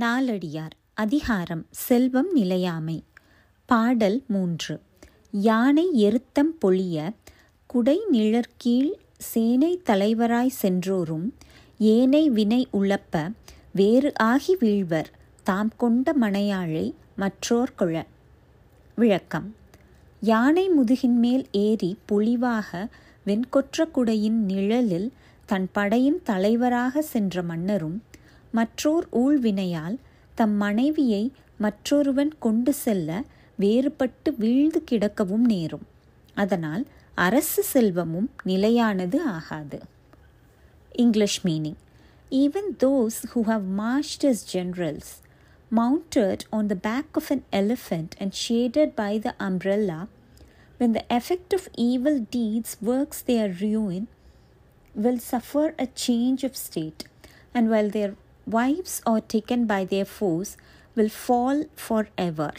நாலடியார் அதிகாரம் செல்வம் நிலையாமை. பாடல் மூன்று. யானை எருத்தம் பொழிய குடை நிழற்கீழ் சேனை தலைவராய் சென்றோரும் ஏனை வினை உழப்ப வேறு ஆகி வீழ்வர் தாம் கொண்ட மனையாழை மற்றோர் கொழ. விளக்கம். யானை முதுகின்மேல் ஏறி பொழிவாக வெண்கொற்ற குடையின் நிழலில் தன் படையின் தலைவராக சென்ற மன்னரும் மற்றோர் ஊழ்வினையால் தம் மனைவியை மற்றொருவன் கொண்டு செல்ல வேறுபட்டு வீழ்ந்து கிடக்கவும் நேரும் அதனால் அரசு செல்வமும் நிலையானது ஆகாது English meaning even those who have மார்ச்ட் as generals mounted on the back of an elephant and shaded by the umbrella, when the effect of evil deeds works their ruin, will suffer a change of state, and while their wives are taken by their foes, will fall forever.